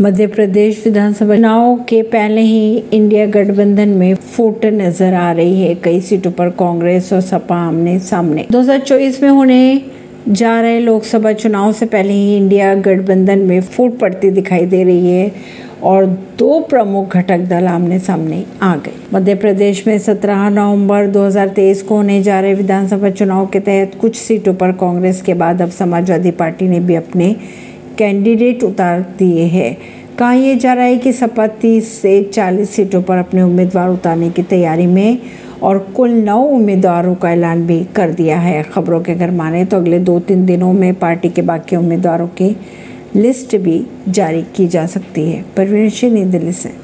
मध्य प्रदेश विधानसभा चुनाव के पहले ही इंडिया गठबंधन में फूट नज़र आ रही है। कई सीटों पर कांग्रेस और सपा आमने सामने। 2024 में होने जा रहे लोकसभा चुनाव से पहले ही इंडिया गठबंधन में फूट पड़ती दिखाई दे रही है और दो प्रमुख घटक दल आमने सामने आ गए। मध्य प्रदेश में 17 नवंबर 2023 को होने जा रहे विधानसभा चुनाव के तहत कुछ सीटों पर कांग्रेस के बाद अब समाजवादी पार्टी ने भी अपने कैंडिडेट उतार दिए हैं। कहा यह जा रहा है कि सपा तीस से 40 सीटों पर अपने उम्मीदवार उतारने की तैयारी में और कुल नौ उम्मीदवारों का ऐलान भी कर दिया है। खबरों के अगर माने तो अगले दो तीन दिनों में पार्टी के बाकी उम्मीदवारों की लिस्ट भी जारी की जा सकती है। परवीन सिंह, नई दिल्ली से।